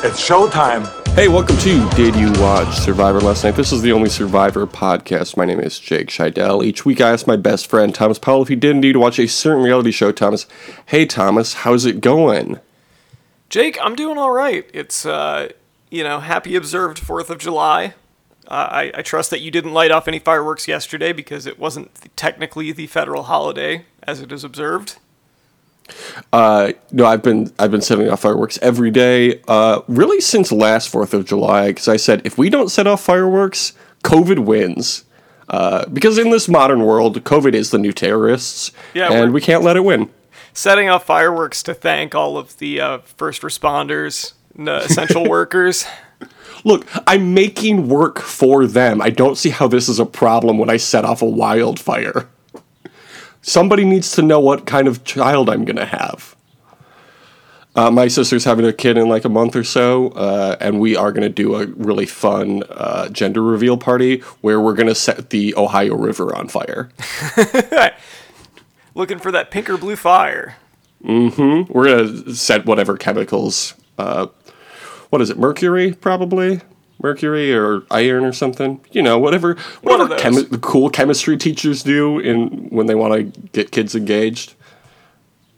It's showtime. Hey, welcome to Did You Watch Survivor Last Night? This is the only Survivor podcast. My name is Jake Scheidel. Each week I ask my best friend Thomas Powell if he did indeed watch a certain reality show. Thomas, hey Thomas, how's it going? Jake, I'm doing all right. It's, uh, you know, happy observed 4th of July. Uh, I, I trust that you didn't light off any fireworks yesterday because it wasn't technically the federal holiday as it is observed. Uh, no, I've been I've been setting off fireworks every day, uh, really since last Fourth of July. Because I said if we don't set off fireworks, COVID wins. Uh, because in this modern world, COVID is the new terrorists, Yeah, and we're- can't let it win. Setting off fireworks to thank all of the uh, first responders, and, essential workers. Look, I'm making work for them. I don't see how this is a problem when I set off a wildfire. Somebody needs to know what kind of child I'm going to have. Uh, my sister's having a kid in like a month or so, uh, and we are going to do a really fun uh, gender reveal party where we're going to set the Ohio River on fire. Looking for that pink or blue fire. Mm-hmm. We're going to set whatever chemicals. Uh, what is it? Mercury, probably? Mercury or iron or something? You know, whatever. Whatever chemi- the cool chemistry teachers do in when they want to get kids engaged.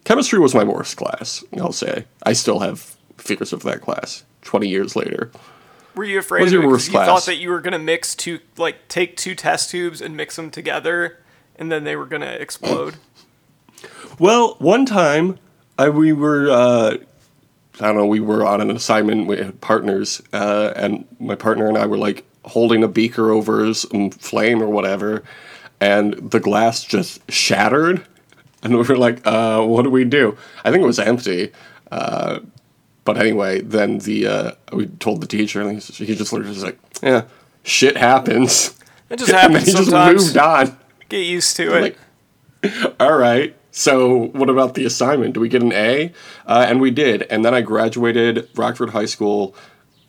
Chemistry was my worst class. I'll say. I still have fears of that class. Twenty years later. Were you afraid of it you thought that you were going to mix two, like, take two test tubes and mix them together, and then they were going to explode? Well, one time, I we were uh, I don't know, we were on an assignment with partners, uh, and my partner and I were like holding a beaker over some flame or whatever, and the glass just shattered, and we were like, uh, "What do we do?" I think it was empty. Uh, but anyway, then the uh, we told the teacher, and he, he just looked at us like, "Yeah, shit happens." It just and happens he just sometimes. moved on. Get used to it. Like, all right. So, what about the assignment? Do we get an A? Uh, and we did. And then I graduated Rockford High School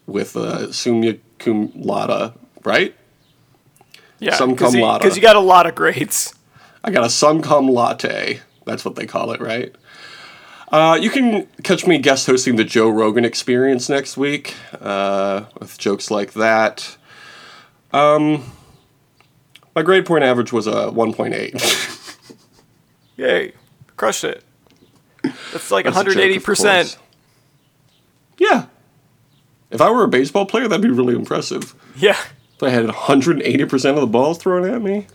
with uh, summa cum laude, right? yeah, some cum laude. Because you got a lot of grades. I got a sum cum latte. That's what they call it, right? Uh, you can catch me guest hosting the Joe Rogan Experience next week uh, with jokes like that. Um, my grade point average was a 1.8. Yay. Crushed it. That's like That's a joke, of 180%. course. Yeah. If I were a baseball player, that'd be really impressive. Yeah. If I had 180% of the balls thrown at me.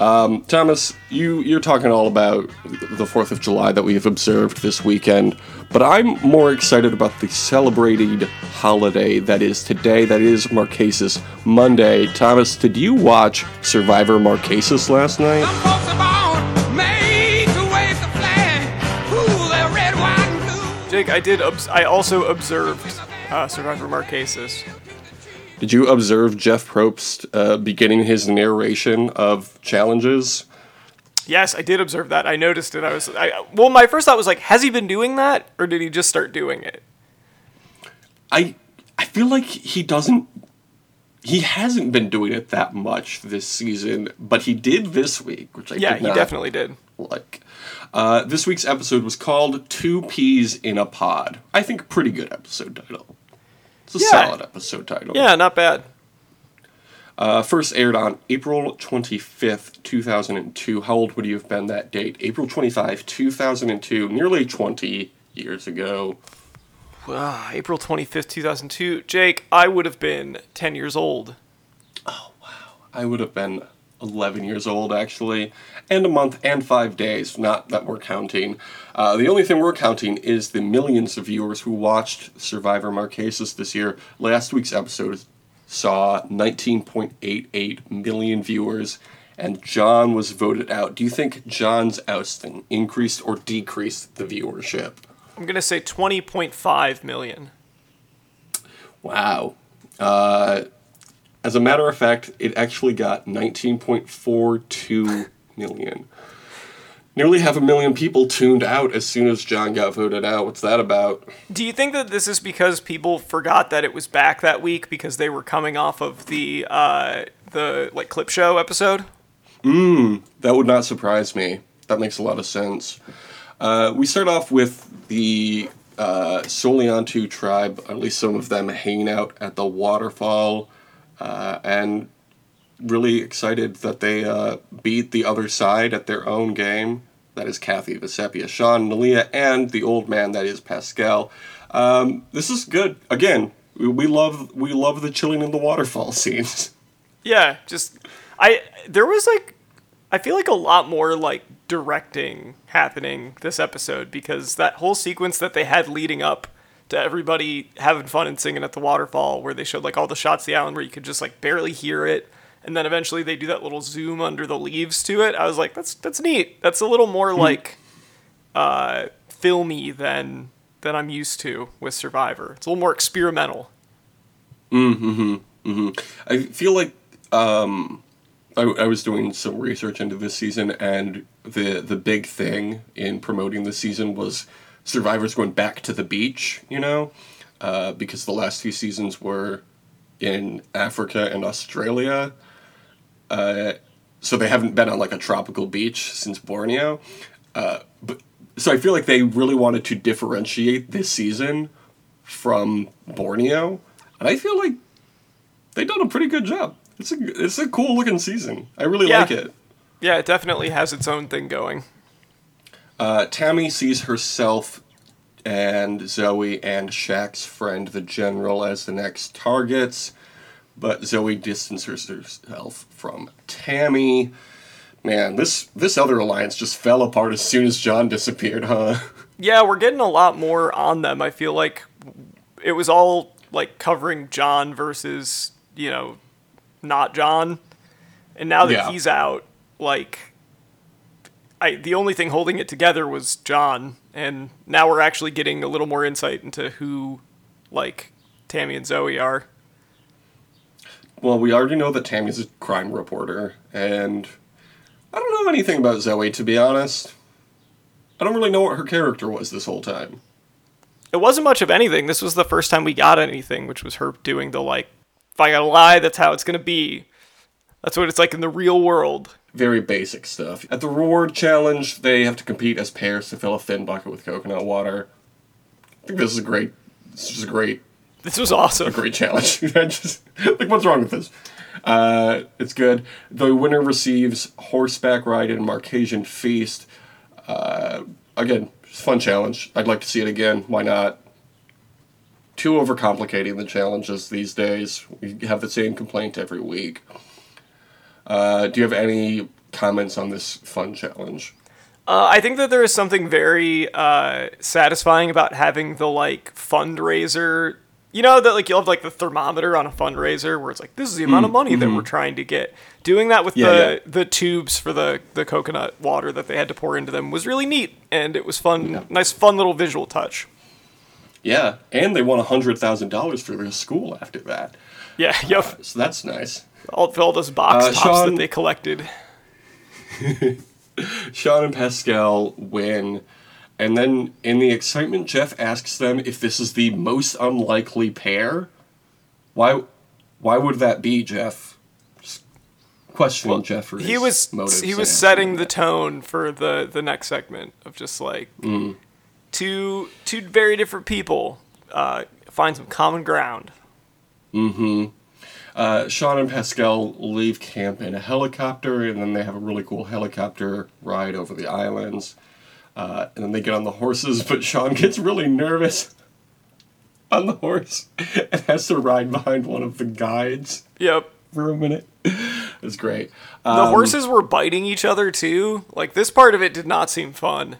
Um, Thomas, you, you're talking all about the 4th of July that we have observed this weekend, but I'm more excited about the celebrated holiday that is today, that is Marquesas Monday. Thomas, did you watch Survivor Marquesas last night? I did. Obs- I also observed uh, Survivor Marquesas. Did you observe Jeff Probst uh, beginning his narration of challenges? Yes, I did observe that. I noticed it. I was. I, well, my first thought was like, has he been doing that, or did he just start doing it? I I feel like he doesn't he hasn't been doing it that much this season, but he did this week, which I Yeah, he not definitely did. like. Uh, this week's episode was called Two Peas in a Pod. I think pretty good episode title. It's a Yeah. solid episode title. Yeah, not bad. Uh, first aired on April 25th, 2002. How old would you have been that date? April 25, 2002, nearly 20 years ago. Ah, April twenty fifth, two thousand two. Jake, I would have been ten years old. Oh, wow. I would have been 11 years old, actually, and a month and five days, not that we're counting. Uh, the only thing we're counting is the millions of viewers who watched Survivor Marquesas this year. Last week's episode saw 19.88 million viewers, and John was voted out. Do you think John's ousting increased or decreased the viewership? I'm gonna say twenty point five million. Wow. Uh, as a matter of fact, it actually got 19.42 million. Nearly half a million people tuned out as soon as John got voted out. What's that about? Do you think that this is because people forgot that it was back that week because they were coming off of the uh, the like clip show episode? Mmm, That would not surprise me. That makes a lot of sense. Uh, we start off with the uh, Soliantu tribe, at least some of them, hanging out at the waterfall, uh, and really excited that they uh, beat the other side at their own game. That is Kathy, Vecepia, Sean, Nalia, and the old man that is Paschal. Um, this is good. Again, we, love we love the chilling in the waterfall scenes. Yeah, just I there was like I feel like a lot more like directing happening this episode because that whole sequence that they had leading up to everybody having fun and singing at the waterfall where they showed like all the shots of the island where you could just like barely hear it and then eventually they do that little zoom under the leaves to it. I was like that's that's neat. That's a little more like uh filmy than than I'm used to with Survivor. It's a little more experimental. I feel like um, I, I was doing some research into this season, and the the big thing in promoting the season was survivors going back to the beach. You know, uh, because the last few seasons were in Africa and Australia. Uh, so they haven't been on like a tropical beach since Borneo. Uh, but so I feel like they really wanted to differentiate this season from Borneo, and I feel like they done a pretty good job. It's a it's a cool looking season. I really Yeah. like it. Yeah, it definitely has its own thing going. Uh, Tammy sees herself and Zoe and Shaq's friend, the general, as the next targets, but Zoe distances herself from Tammy. Man, this this other alliance just fell apart as soon as John disappeared, huh? Yeah, we're getting a lot more on them. I feel like it was all like covering John versus, you know, not John. And now that Yeah. he's out, like I the only thing holding it together was John, and now we're actually getting a little more insight into who like Tammy and Zoe are. Well, we already know that Tammy's a crime reporter, and I don't know anything about Zoe, to be honest. I don't really know what her character was this whole time. It wasn't much of anything. This was the first time we got anything, which was her doing the like if I gotta lie, that's how it's gonna be. That's what it's like in the real world. Very basic stuff. At the reward challenge, they have to compete as pairs to fill a thin bucket with coconut water. I think this is a great. This is a great, This was awesome. A great challenge. Just like, what's wrong with this? Uh, it's good. The winner receives horseback ride and Marcasian feast. Uh, again, fun challenge. I'd like to see it again. Why not? Too overcomplicating the challenges these days. We have the same complaint every week. Uh, do you have any comments on this fun challenge? Uh, I think that there is something very uh, satisfying about having the like fundraiser. You know that like you'll have like the thermometer on a fundraiser where it's like this is the amount of money that we're trying to get. Doing that with Mm, mm-hmm. Yeah, the yeah. the tubes for the the coconut water that they had to pour into them was really neat and it was fun. Yeah. Nice fun little visual touch. Yeah, and they won hundred thousand dollars for their school after that, Yeah. Yep. so that's nice. All, all those box Uh, tops Sean- that they collected. Sean and Paschal win, and then in the excitement, Jeff asks them if this is the most unlikely pair. Why? Why would that be, Jeff? Just questioning Jeff for he was motives he was setting the tone for the the next segment of just like Mm. two two very different people uh, find some common ground. Mm-hmm. Uh, Sean and Paschal leave camp in a helicopter, and then they have a really cool helicopter ride over the islands. Uh, and then they get on the horses, but Sean gets really nervous on the horse and has to ride behind one of the guides Yep. for a minute. It's great. The Um, horses were biting each other too. Like this part of it did not seem fun.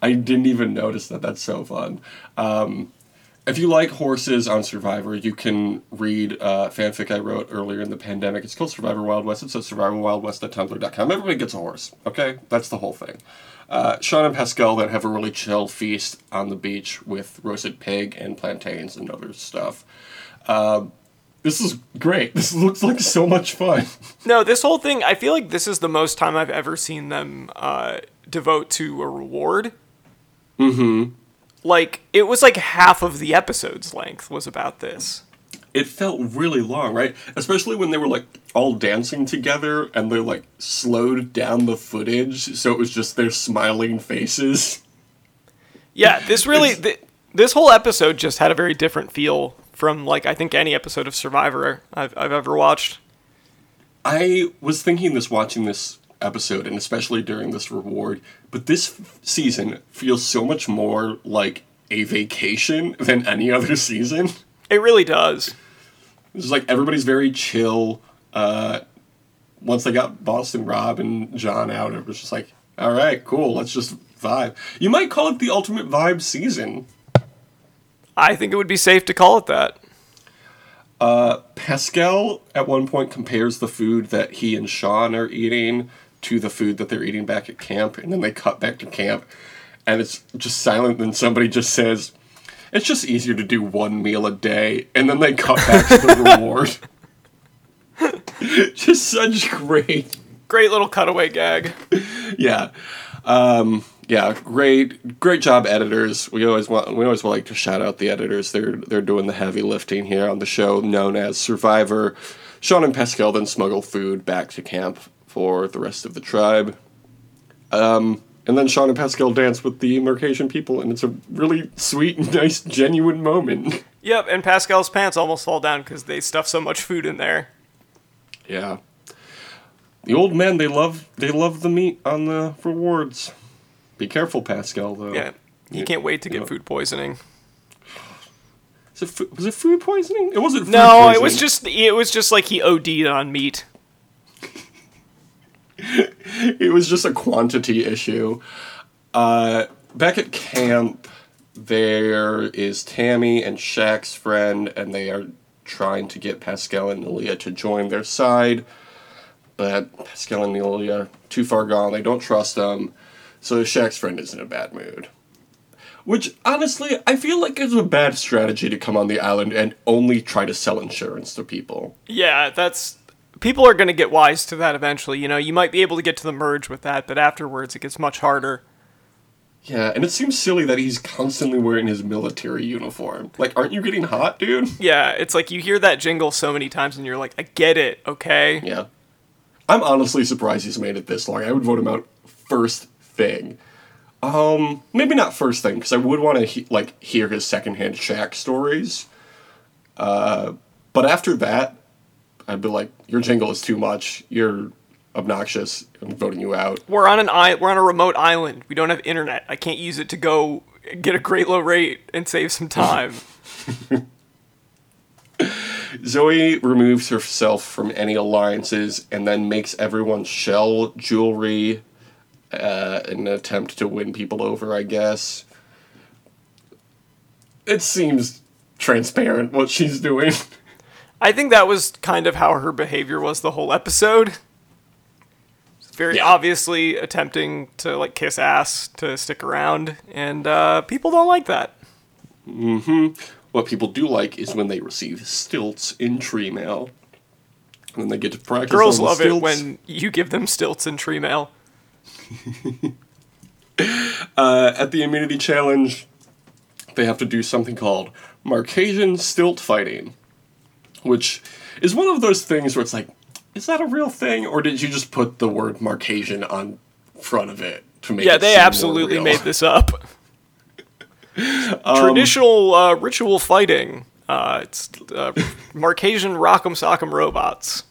I didn't even notice that. That's so fun. Um, if you like horses on Survivor, you can read uh, fanfic I wrote earlier in the pandemic. It's called Survivor Wild West. It's at survivorwildwest.tumblr.com. Everybody gets a horse, okay? That's the whole thing. Uh, Sean and Paschal then have a really chill feast on the beach with roasted pig and plantains and other stuff. Um, this is great. This looks like so much fun. No, this whole thing. I feel like this is the most time I've ever seen them uh, devote to a reward. Mm-hmm. Like it was like half of the episode's length was about this. It felt really long, right? Especially when they were like all dancing together and they like slowed down the footage so it was just their smiling faces. Yeah, this really th- This whole episode just had a very different feel from like I think any episode of Survivor I've, I've ever watched. I was thinking this watching this episode, and especially during this reward, but this f- season feels so much more like a vacation than any other season. It really does. It's just like everybody's very chill. Uh, once they got Boston Rob and John out, it was just like, all right, cool, let's just vibe. You might call it the ultimate vibe season. I think it would be safe to call it that. Paschal at one point compares the food that he and Sean are eating to the food that they're eating back at camp, and then they cut back to camp, and it's just silent. Then somebody just says, "It's just easier to do one meal a day," and then they cut back to the reward. just such great, Great little cutaway gag. yeah, um, yeah, great, great job, editors. We always want, we always like to shout out the editors. They're they're doing the heavy lifting here on the show known as Survivor. Sean and Paschal then smuggle food back to camp for the rest of the tribe. Um, and then Sean and Paschal dance with the Mercatian people, and it's a really sweet, nice, genuine moment. Yep, and Paschal's pants almost fall down because they stuff so much food in there. yeah. The old men, they love they love the meat on the rewards. Be careful, Paschal, though. Yeah, he can't wait to you get know. food poisoning. It fu- was it food poisoning? It wasn't food No, poisoning. it was just it was just like he OD'd on meat. it was just a quantity issue. Uh, back at camp, there is Tammy and Shaq's friend, and they are trying to get Paschal and Nelia to join their side. But Paschal and Nelia too far gone. They don't trust them, so Shaq's friend is in a bad mood. Which honestly, I feel like is a bad strategy to come on the island and only try to sell insurance to people. Yeah, that's people are going to get wise to that eventually. You know, you might be able to get to the merge with that, but afterwards it gets much harder. Yeah, and it seems silly that he's constantly wearing his military uniform. Like, aren't you getting hot, dude? Yeah, it's like you hear that jingle so many times and you're like, I get it, okay? Yeah. I'm honestly surprised he's made it this long. I would vote him out first thing. Um, maybe not first thing, because I would want to he- like hear his secondhand Shaq stories. Uh, but after that, I'd be like, your jingle is too much. You're obnoxious. I'm voting you out. We're on an i we're on a remote island. We don't have internet. I can't use it to go get a great low rate and save some time. Zoe removes herself from any alliances and then makes everyone shell jewelry uh, in an attempt to win people over, I guess. It seems transparent what she's doing. I think that was kind of how her behavior was the whole episode. Very Yeah. obviously attempting to like kiss ass to stick around, and uh, people don't like that. what people do like is when they receive stilts in tree mail. And then they get to practice Girls love it when you give them stilts in tree mail. Uh, at the immunity challenge, they have to do something called Marcasian stilt fighting, which is one of those things where it's like, is that a real thing, or did you just put the word Marcasian on front of it to make? It? Yeah, they absolutely made this up. Um, Traditional uh, ritual fighting. Uh, it's uh, Marcasian Rock'em Sock'em robots.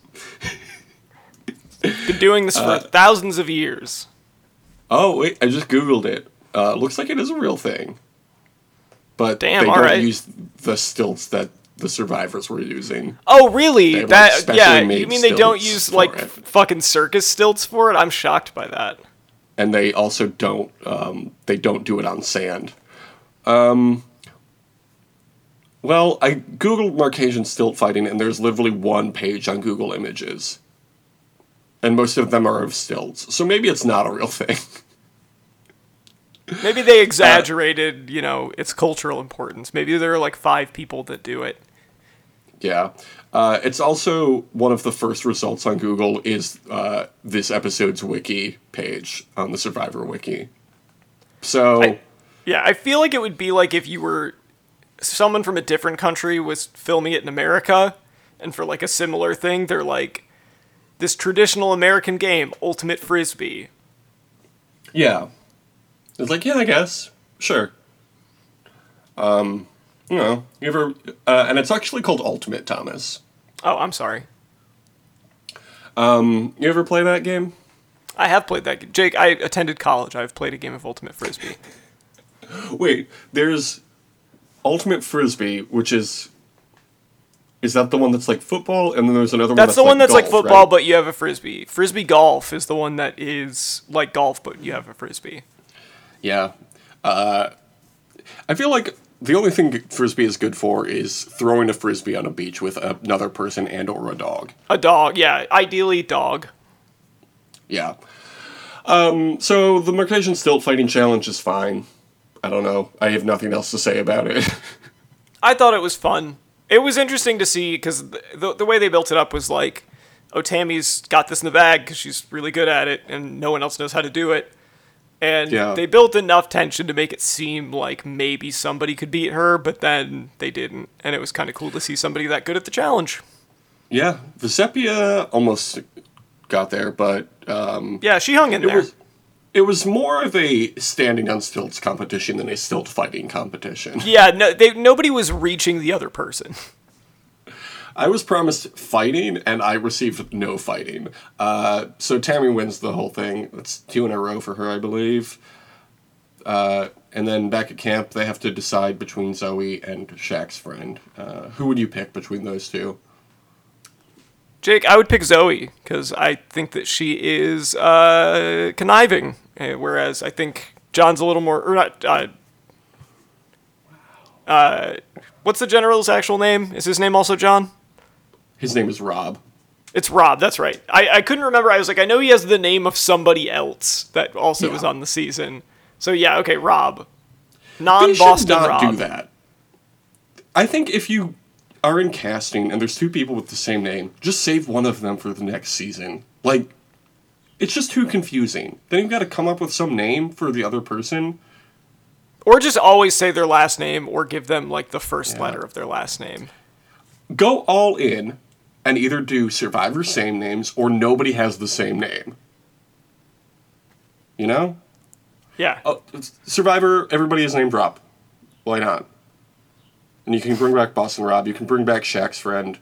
Been doing this for Uh, thousands of years. Oh wait, I just googled it. Uh, looks like it is a real thing, but Damn, they don't right. use the stilts that the survivors were using. Oh, really? They have, like, that yeah? You mean they don't use like it. fucking circus stilts for it? I'm shocked by that. and they also don't um, they don't do it on sand. Um, well, I googled Marcasian stilt fighting, and there's literally one page on Google Images, and most of them are of stilts. So maybe it's not a real thing. Maybe they exaggerated, you know, its cultural importance. Maybe there are like five people that do it. Yeah, uh, it's also one of the first results on Google is uh, this episode's wiki page on the Survivor wiki. So. I- Yeah, I feel like it would be like if you were someone from a different country was filming it in America, and for like a similar thing, they're like, this traditional American game, Ultimate Frisbee. Yeah. It's like, yeah, I guess. Sure. Um, you know, you ever, uh, and it's actually called Ultimate Thomas. Oh, I'm sorry. You ever play that game? I have played that. game. Jake, I attended college. I've played a game of Ultimate Frisbee. Wait, there's Ultimate Frisbee, which is. Is that the one that's like football? And then there's another one That's the one that's like football, right? but you have a frisbee. Frisbee golf is the one that is like golf, but you have a frisbee. Yeah. Uh, I feel like the only thing Frisbee is good for is throwing a Frisbee on a beach with another person and or a dog. A dog, yeah. Ideally, dog. Yeah. Um, so the Mercatian Stilt Fighting Challenge is fine. I don't know. I have nothing else to say about it. I thought it was fun. It was interesting to see because the, the, the way they built it up was like, oh, Tammy's got this in the bag because she's really good at it and no one else knows how to do it. And Yeah. they built enough tension to make it seem like maybe somebody could beat her, but then they didn't. And it was kind of cool to see somebody that good at the challenge. yeah, Vecepia almost got there, but um, Yeah, she hung in it there. was it was more of a standing on stilts competition than a stilt fighting competition. Yeah, no, they, nobody was reaching the other person. I was promised fighting, and I received no fighting. Uh, so Tammy wins the whole thing. That's two in a row for her, I believe. Uh, and then back at camp, they have to decide between Zoe and Shaq's friend. Uh, who would you pick between those two? Jake, I would pick Zoe because I think that she is uh, conniving, uh, whereas I think John's a little more or not. Uh, uh, what's the general's actual name? Is his name also John? His name is Rob. It's Rob. That's right. I, I couldn't remember. I was like, I know he has the name of somebody else that also Yeah. was on the season. So yeah, okay, Rob, non-Boston should not Rob. do that. I think if you are in casting and there's two people with the same name, just save one of them for the next season. Like, it's just too confusing. Then you've got to come up with some name for the other person. Or just always say their last name, or give them like the first Yeah. letter of their last name. Go all in and either do Survivor same names or nobody has the same name. You know? Yeah. Oh, Survivor, everybody is named Rob. Why not? And you can bring back Boston Rob. You can bring back Shaq's friend.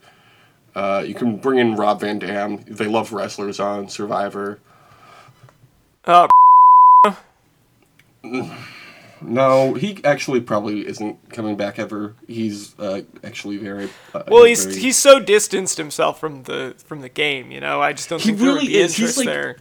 Uh, you can bring in Rob Van Dam. They love wrestlers on Survivor. Uh, No, he actually probably isn't coming back ever. He's uh, actually very. Uh, Well, he's very- he's so distanced himself from the from the game, you know. I just don't He think there really be is. He's like- there.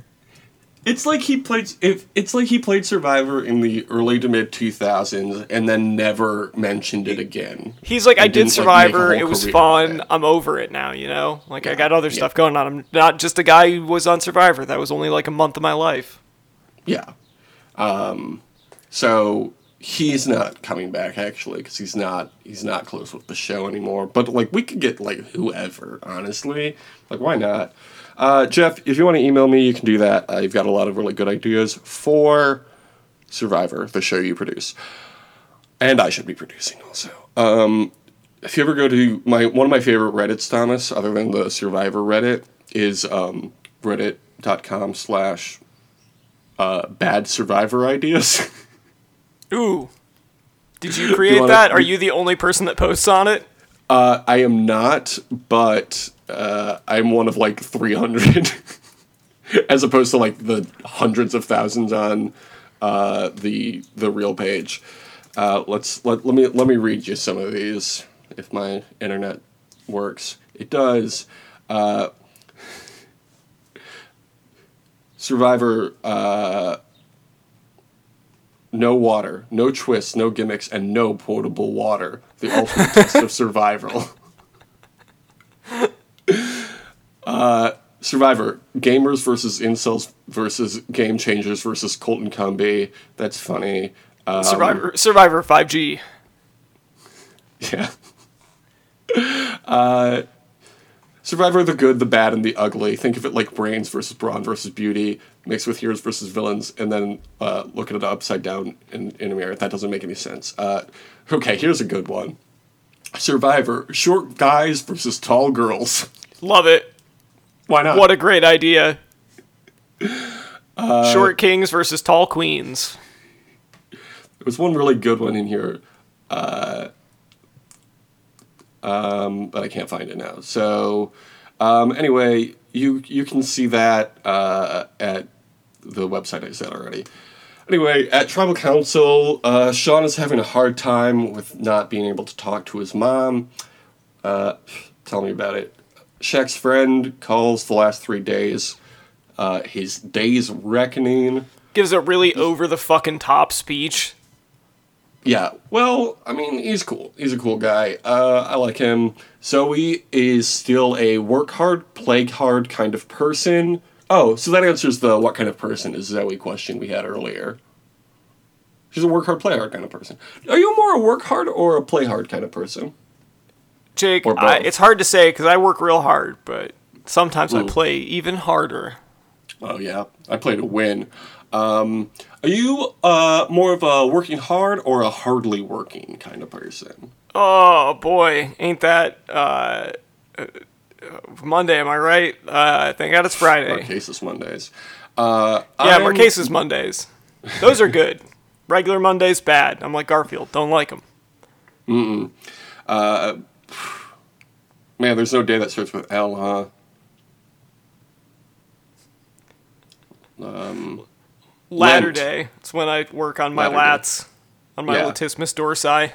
It's like he played. If it's like he played Survivor in the early to mid two thousands and then never mentioned it again. He's like, I did didn't, like, Survivor. It was fun. I'm over it now, you know. Like I got other yeah. stuff going on. I'm not just a guy who was on Survivor. That was only like a month of my life. Yeah. Um, so he's not coming back actually because he's not he's not close with the show anymore. But like we could get like whoever honestly. Like why not? Uh, Jeff, if you want to email me, you can do that. Uh, you've got a lot of really good ideas for Survivor, the show you produce, and I should be producing also. Um, if you ever go to my one of my favorite Reddits, Thomas, other than the Survivor Reddit, is um, reddit.com slash uh, bad Survivor ideas. Ooh. Did you create wanna- that? Are you the only person that posts on it? uh, I am not, but uh, I'm one of like 300, as opposed to like the hundreds of thousands on uh, the the real page. Uh, let's let, let me let me read you some of these if my internet works. It does. Uh, Survivor. No water, no twists, no gimmicks, and no potable water. The ultimate test of survival. uh, Survivor: Gamers versus incels versus Game Changers versus Colton Cumbie. That's funny. Um, Survivor Survivor 5G. Yeah. Uh, Survivor: The Good, the Bad, and the Ugly. Think of it like brains versus brawn versus beauty, mixed with heroes versus villains, and then uh, look at it upside down in, in a mirror. That doesn't make any sense. Uh, okay, here's a good one. Survivor: Short guys versus tall girls. Love it. Why not? What a great idea. Uh, Short kings versus tall queens. There was one really good one in here. Um, but I can't find it now. So um, anyway, you you can see that uh, at the website I said already. Anyway, at tribal council, uh, Sean is having a hard time with not being able to talk to his mom. Uh, tell me about it. Shaq's friend calls the last three days. Uh, his day's reckoning. Gives a really over the fucking top speech. Yeah, well, I mean, he's cool. He's a cool guy. Uh, I like him. Zoe is still a work hard, play hard kind of person. Oh, so that answers the what kind of person is Zoe question we had earlier. She's a work hard, play hard kind of person. Are you more a work hard or a play hard kind of person? Jake, I, it's hard to say because I work real hard, but sometimes I play even harder. Oh yeah, I play to win. Um, are you uh, more of a working hard or a hardly working kind of person? Oh boy, ain't that uh, uh, Monday? Am I right? Uh, thank God it's Friday. Marquesas Mondays. Uh, Yeah, I'm- Marquesas Mondays. Those are good. Regular Mondays bad. I'm like Garfield. Don't like them. Mm. Uh, man, there's no day that starts with L, huh? Latter Lent. day. It's when I work on my Latter day. lats, on my Yeah. latissimus dorsi.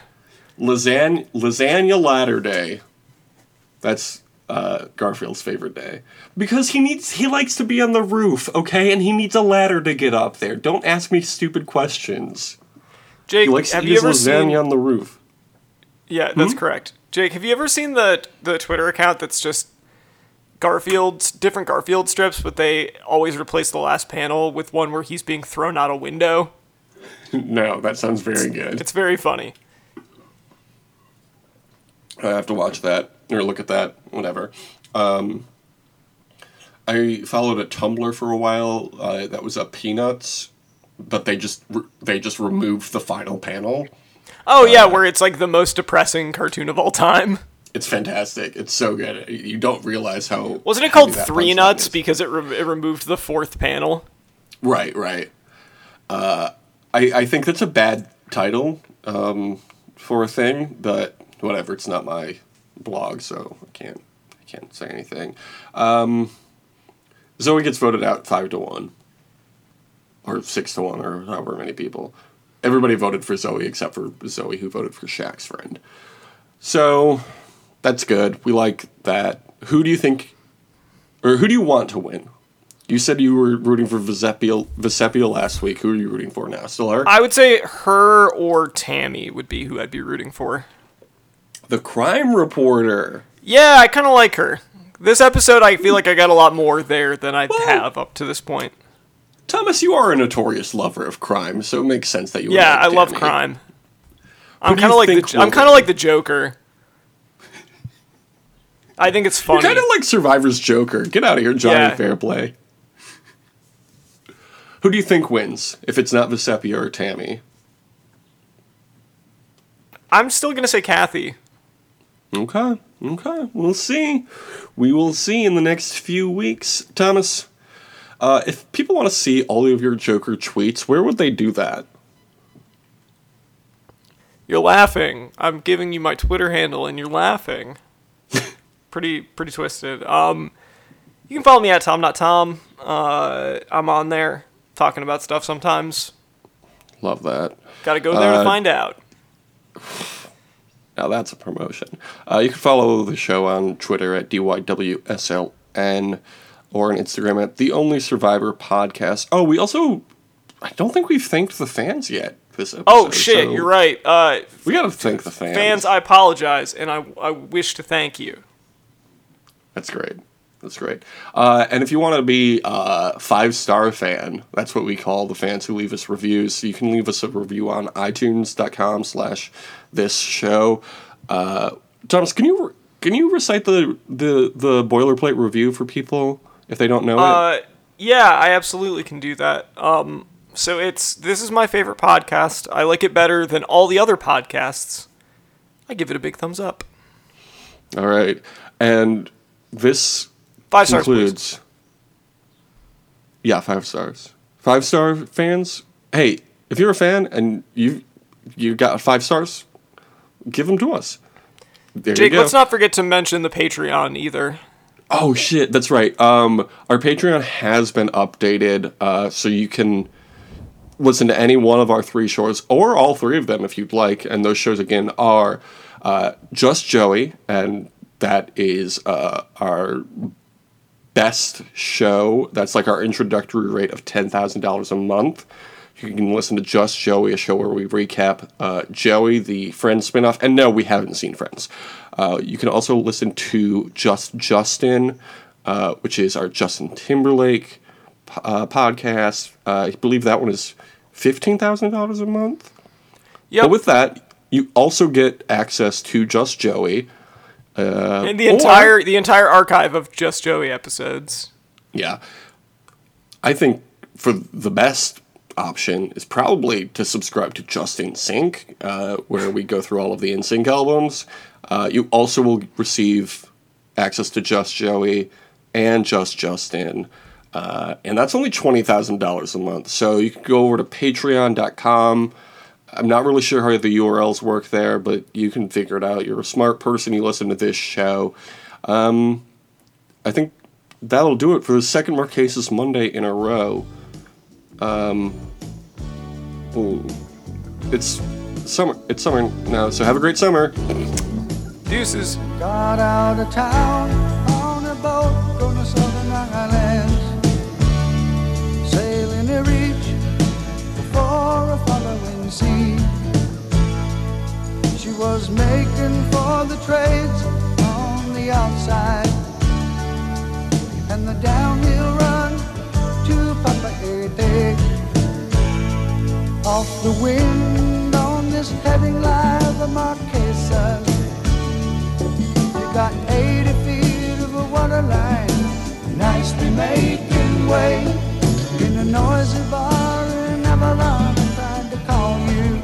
Lasagna, lasagna ladder day. That's uh, Garfield's favorite day because he needs he likes to be on the roof, okay, and he needs a ladder to get up there. Don't ask me stupid questions. Jake, He likes to have eat you ever lasagna seen? on the roof. Yeah, Hmm? that's correct. Jake, have you ever seen the the Twitter account that's just Garfield's different Garfield strips, but they always replace the last panel with one where he's being thrown out a window? no, that sounds very good. It's very funny. I have to watch that or look at that, whatever. Um, I followed a Tumblr for a while uh, that was a Peanuts, but they just re- they just removed the final panel. Oh yeah, where it's like the most depressing cartoon of all time. It's fantastic. It's so good. You don't realize how. Wasn't it called Three Nuts because it, re- it removed the fourth panel? Right, right. Uh, I I think that's a bad title um, for a thing, but whatever. It's not my blog, so I can't I can't say anything. Um, Zoe gets voted out five to one, or six to one, or however many people. Everybody voted for Zoe except for Zoe, who voted for Shaq's friend. So that's good. We like that. Who do you think, or who do you want to win? You said you were rooting for Vecepia, Vecepia last week. Who are you rooting for now? Still her? I would say her or Tammy would be who I'd be rooting for. the crime reporter. Yeah, I kind of like her. This episode, I feel like I got a lot more there than I Well- have up to this point. Thomas, you are a notorious lover of crime, so it makes sense that you. would Yeah, like I love Danny. crime. I'm kind of like the I'm kind of like the Joker. I think it's funny. Kind of like Survivor's Joker. Get out of here, Jonny Yeah. Fairplay. Who do you think wins if it's not Vecepia or Tammy? I'm still gonna say Kathy. Okay, okay, we'll see. We will see in the next few weeks. Thomas, uh, if people want to see all of your Joker tweets, where would they do that? You're laughing. I'm giving you my Twitter handle, and you're laughing. Pretty pretty twisted. Um, you can follow me at Tom Not Tom. Uh, I'm on there talking about stuff sometimes. Love that. Got to go there Uh, to find out. Now that's a promotion. Uh, you can follow the show on Twitter at DYWSLN or on Instagram at The Only Survivor Podcast. Oh, we also, I don't think we've thanked the fans yet this episode. Oh shit, so you're right. Uh, We gotta thank the fans. fans, I apologize, and I I wish to thank you. That's great. That's great. Uh, and if you want to be a five star fan, that's what we call the fans who leave us reviews. You can leave us a review on iTunes.com slash this show. Uh, Thomas, can you can you recite the, the the boilerplate review for people if they don't know it? Uh, yeah, I absolutely can do that. Um, so it's this is my favorite podcast. I like it better than all the other podcasts. I give it a big thumbs up. All right. And this Five stars, please. Yeah, five stars. Five star fans. Hey, if you're a fan and you you got five stars, give them to us. There Jake, let's not forget to mention the Patreon either. Oh shit, that's right. Um, our Patreon has been updated, uh, so you can listen to any one of our three shows or all three of them if you'd like. And those shows again are uh, Just Joey, and that is uh, our best show. That's like our introductory rate of ten thousand dollars a month. You can listen to Just Joey, a show where we recap uh, Joey, the Friends spinoff. And no, we haven't seen Friends. Uh, you can also listen to Just Justin, uh, which is our Justin Timberlake uh, podcast. Uh, I believe that one is fifteen thousand dollars a month. But with that, you also get access to Just Joey. Uh, and the or- entire the entire archive of Just Joey episodes. Yeah. I think for the best option is probably to subscribe to Just in Sync, uh, where we go through all of the NSYNC albums. Uh, you also will receive access to Just Joey and Just Justin. Uh, and that's only $20,000 a month. So you can go over to patreon.com. I'm not really sure how the URLs work there, but you can figure it out. You're a smart person, you listen to this show. Um, I think that'll do it for the second Marquesas Monday in a row. Um, ooh, it's summer. It's summer now, so have a great summer. Deuces. Got out of town making for the trades on the outside. And the downhill run to Papa Ete. Off the wind on this heading line, the Marquesas. You got 80 feet of a water line, nicely making way. In a noisy bar in Avalon, I tried to call you.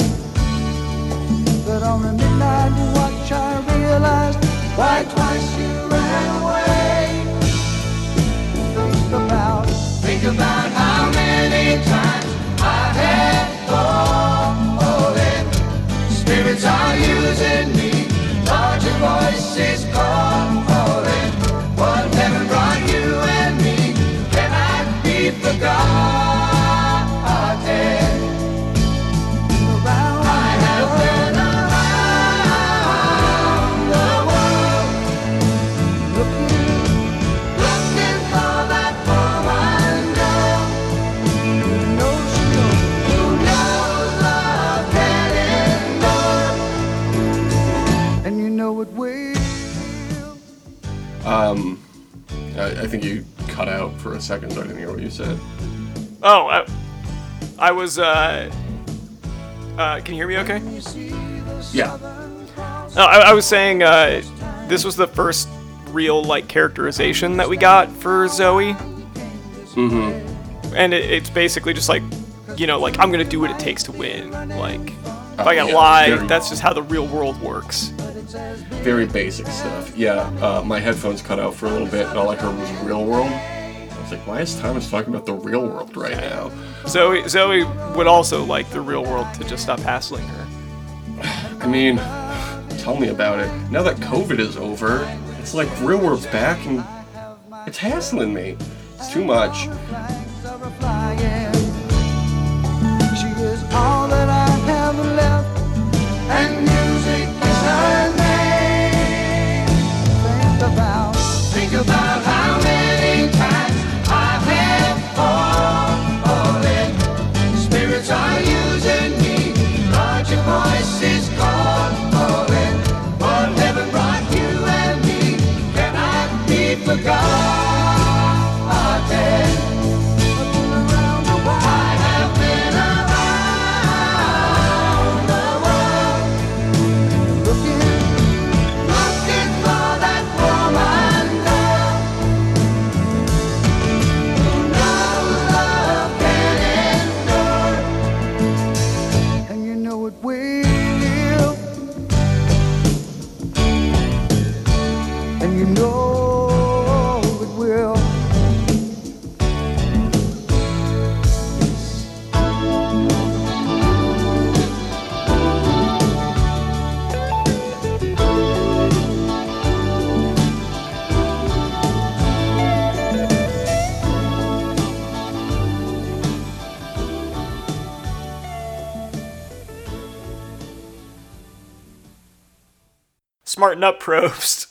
But on a midnight realized why twice? you for a second, so I didn't hear what you said. Oh, I, I was. Uh, uh, can you hear me? Okay. Yeah. No, I, I was saying uh, this was the first real like characterization that we got for Zoe. Mm-hmm. And it, it's basically just like, you know, like I'm gonna do what it takes to win. Like, if I gotta yeah, lie, very- that's just how the real world works. Very basic stuff. Yeah, uh, my headphones cut out for a little bit, and all I heard was real world. I was like, why is Thomas talking about the real world right now? Zoe, Zoe would also like the real world to just stop hassling her. I mean, tell me about it. Now that COVID is over, it's like real world's back and it's hassling me. It's too much. Smarten up, Probst.